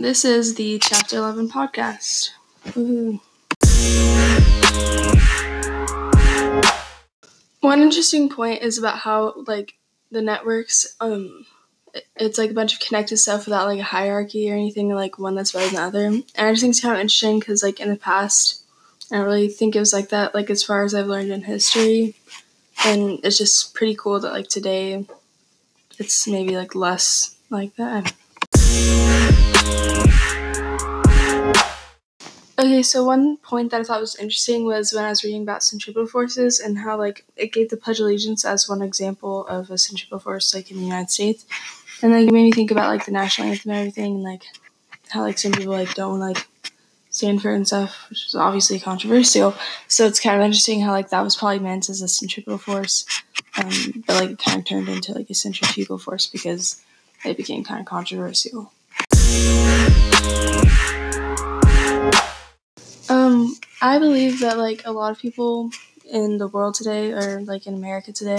This is the Chapter 11 podcast. One interesting point is about how, like, the networks, um, it's like a bunch of connected stuff without like a hierarchy or anything like one that's better than the other. And I just think it's kind of interesting because like in the past, I don't really think it was like that. Like as far as I've learned in history, and it's just pretty cool that like today, it's maybe like less like that. Okay, so one point that I thought was interesting was when I was reading about centripetal forces and how like it gave the Pledge Allegiance as one example of a centripetal force like in the United States, and like it made me think about like the national anthem and everything, and like how like some people like don't like stand for and stuff, which is obviously controversial. So it's kind of interesting how like that was probably meant as a centripetal force, um, but like it kind of turned into like a centrifugal force because it became kind of controversial. Um, I believe that like a lot of people in the world today, or like in America today,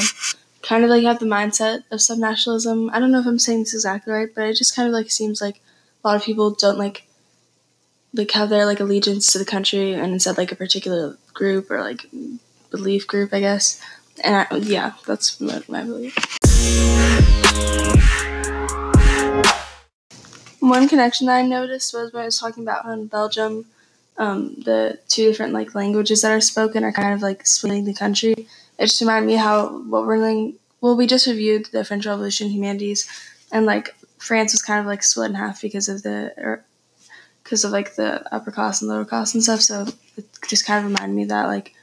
kind of like have the mindset of subnationalism. I don't know if I'm saying this exactly right, but it just kind of like seems like a lot of people don't like like have their like allegiance to the country and instead like a particular group or like belief group, I guess. And I, yeah, that's my, my belief. One connection that I noticed was when I was talking about in Belgium um, the two different like languages that are spoken are kind of like splitting the country. It just reminded me how what we're learning. Well, we just reviewed the French Revolution humanities, and like France was kind of like split in half because of the because of like the upper class and lower class and stuff. So it just kind of reminded me that like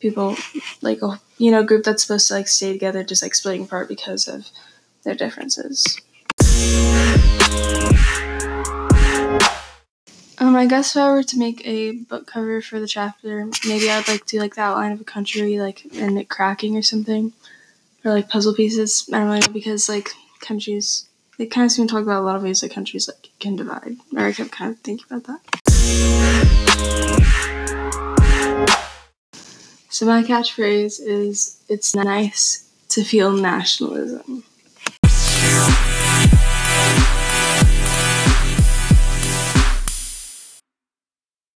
people like a you know group that's supposed to like stay together just like splitting apart because of their differences. Um, I guess if I were to make a book cover for the chapter, maybe I'd like to like the outline of a country, like and it cracking or something, or like puzzle pieces. I don't know because like countries, they kind of seem to talk about a lot of ways that countries like can divide. Or I kept kind of thinking about that. So my catchphrase is, "It's nice to feel nationalism."